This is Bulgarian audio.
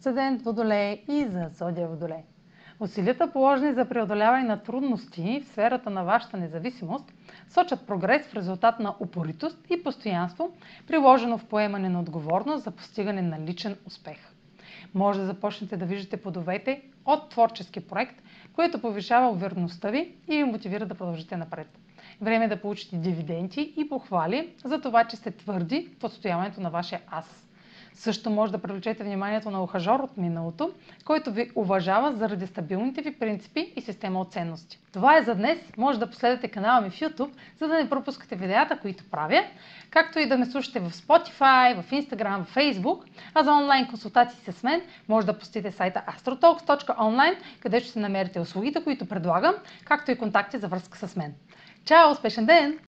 асцендент Водолей и за Зодия Водолей. Усилията, положени за преодоляване на трудности в сферата на вашата независимост, сочат прогрес в резултат на упоритост и постоянство, приложено в поемане на отговорност за постигане на личен успех. Може да започнете да виждате плодовете от творчески проект, който повишава увереността ви и ви мотивира да продължите напред. Време е да получите дивиденти и похвали за това, че сте твърди в отстояването на вашия аз. Също може да привлечете вниманието на ухажор от миналото, който ви уважава заради стабилните ви принципи и система от ценности. Това е за днес. Може да последвате канала ми в YouTube, за да не пропускате видеята, които правя, както и да ме слушате в Spotify, в Instagram, в Facebook. А за онлайн консултации с мен може да посетите сайта astrotalks.online, където ще намерите услугите, които предлагам, както и контакти за връзка с мен. Чао! Успешен ден!